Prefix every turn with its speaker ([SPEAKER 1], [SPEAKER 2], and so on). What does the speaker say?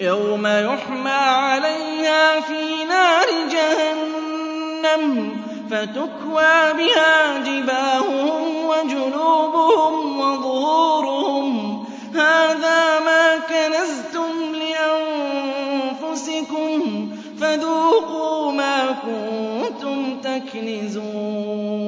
[SPEAKER 1] يَوْمَ يُحْمَىٰ عَلَيْهَا فِي نَارِ جَهَنَّمَ فَتُكْوَىٰ بِهَا جِبَاهُهُمْ وَجُنُوبُهُمْ وَظُهُورُهُمْ. هَٰذَا مَا كَنَزْتُمْ لِأَنفُسِكُمْ فَذُوقُوا مَا كُنتُمْ تَكْنِزُونَ.